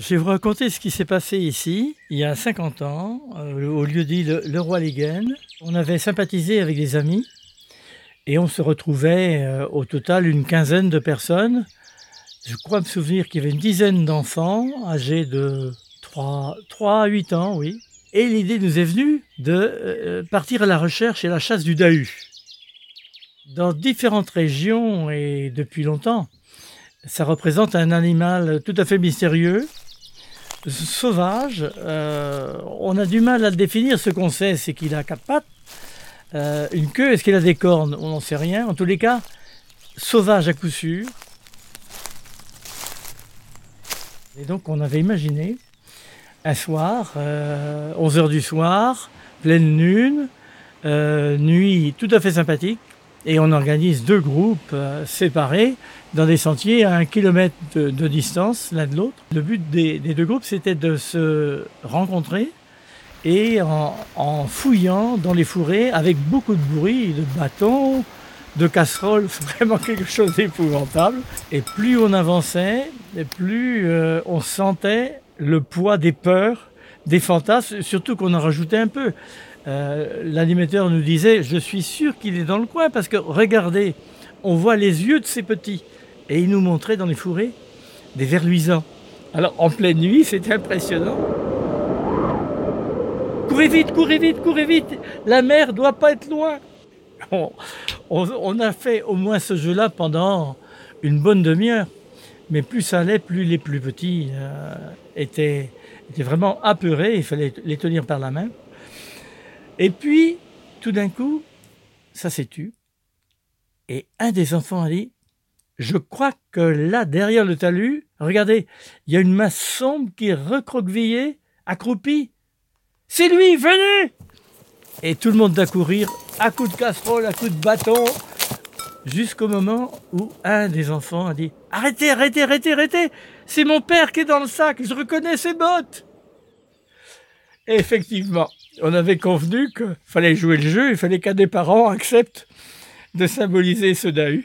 Je vais vous raconter ce qui s'est passé ici, il y a 50 ans, euh, au lieu dit le, le Roi Légen. On avait sympathisé avec des amis et on se retrouvait euh, au total une quinzaine de personnes. Je crois me souvenir qu'il y avait une dizaine d'enfants âgés de 3, 3 à 8 ans, oui. Et l'idée nous est venue de euh, partir à la recherche et à la chasse du Dahu. Dans différentes régions et depuis longtemps, ça représente un animal tout à fait mystérieux, sauvage. Euh, on a du mal à le définir. Ce qu'on sait, c'est qu'il a quatre pattes, euh, une queue. Est-ce qu'il a des cornes? On n'en sait rien. En tous les cas, sauvage à coup sûr. Et donc, on avait imaginé un soir, euh, 11 h du soir, pleine lune, euh, nuit tout à fait sympathique, et on organise deux groupes euh, séparés dans des sentiers à un kilomètre de, distance l'un de l'autre. Le but des, deux groupes, c'était de se rencontrer et en, en fouillant dans les fourrés avec beaucoup de bruit, de bâtons, de casseroles, vraiment quelque chose d'épouvantable. Et plus on avançait, et plus euh, on sentait le poids des peurs, des fantasmes, surtout qu'on en rajoutait un peu. Euh, L'animateur nous disait, je suis sûr qu'il est dans le coin parce que regardez, on voit les yeux de ces petits. Et il nous montrait dans les fourrés des vers luisants. Alors en pleine nuit, c'était impressionnant. Courez vite, courez vite, courez vite. La mer doit pas être loin. On, a fait au moins ce jeu-là pendant une bonne demi-heure. Mais plus ça allait, plus les plus petits euh, étaient vraiment apeurés. Il fallait les tenir par la main. Et puis, tout d'un coup, ça s'est tu. Et un des enfants a dit, je crois que là, derrière le talus, regardez, il y a une masse sombre qui est recroquevillée, accroupie. C'est lui, venez Et tout le monde a courir, à coups de casserole, à coups de bâton, jusqu'au moment où un des enfants a dit Arrêtez, arrêtez, arrêtez, arrêtez C'est mon père qui est dans le sac, je reconnais ses bottes effectivement, on avait convenu qu'il fallait jouer le jeu, il fallait qu'un des parents accepte de symboliser ce Dahu.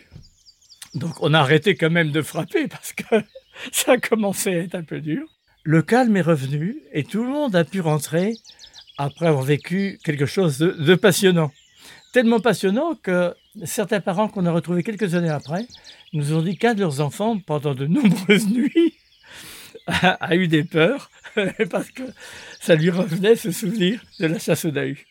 Donc on a arrêté quand même de frapper parce que ça commençait à être un peu dur. Le calme est revenu et tout le monde a pu rentrer après avoir vécu quelque chose de, passionnant. Tellement passionnant que certains parents qu'on a retrouvés quelques années après nous ont dit qu'un de leurs enfants, pendant de nombreuses nuits, a eu des peurs parce que ça lui revenait ce souvenir de la chasse au Dahu.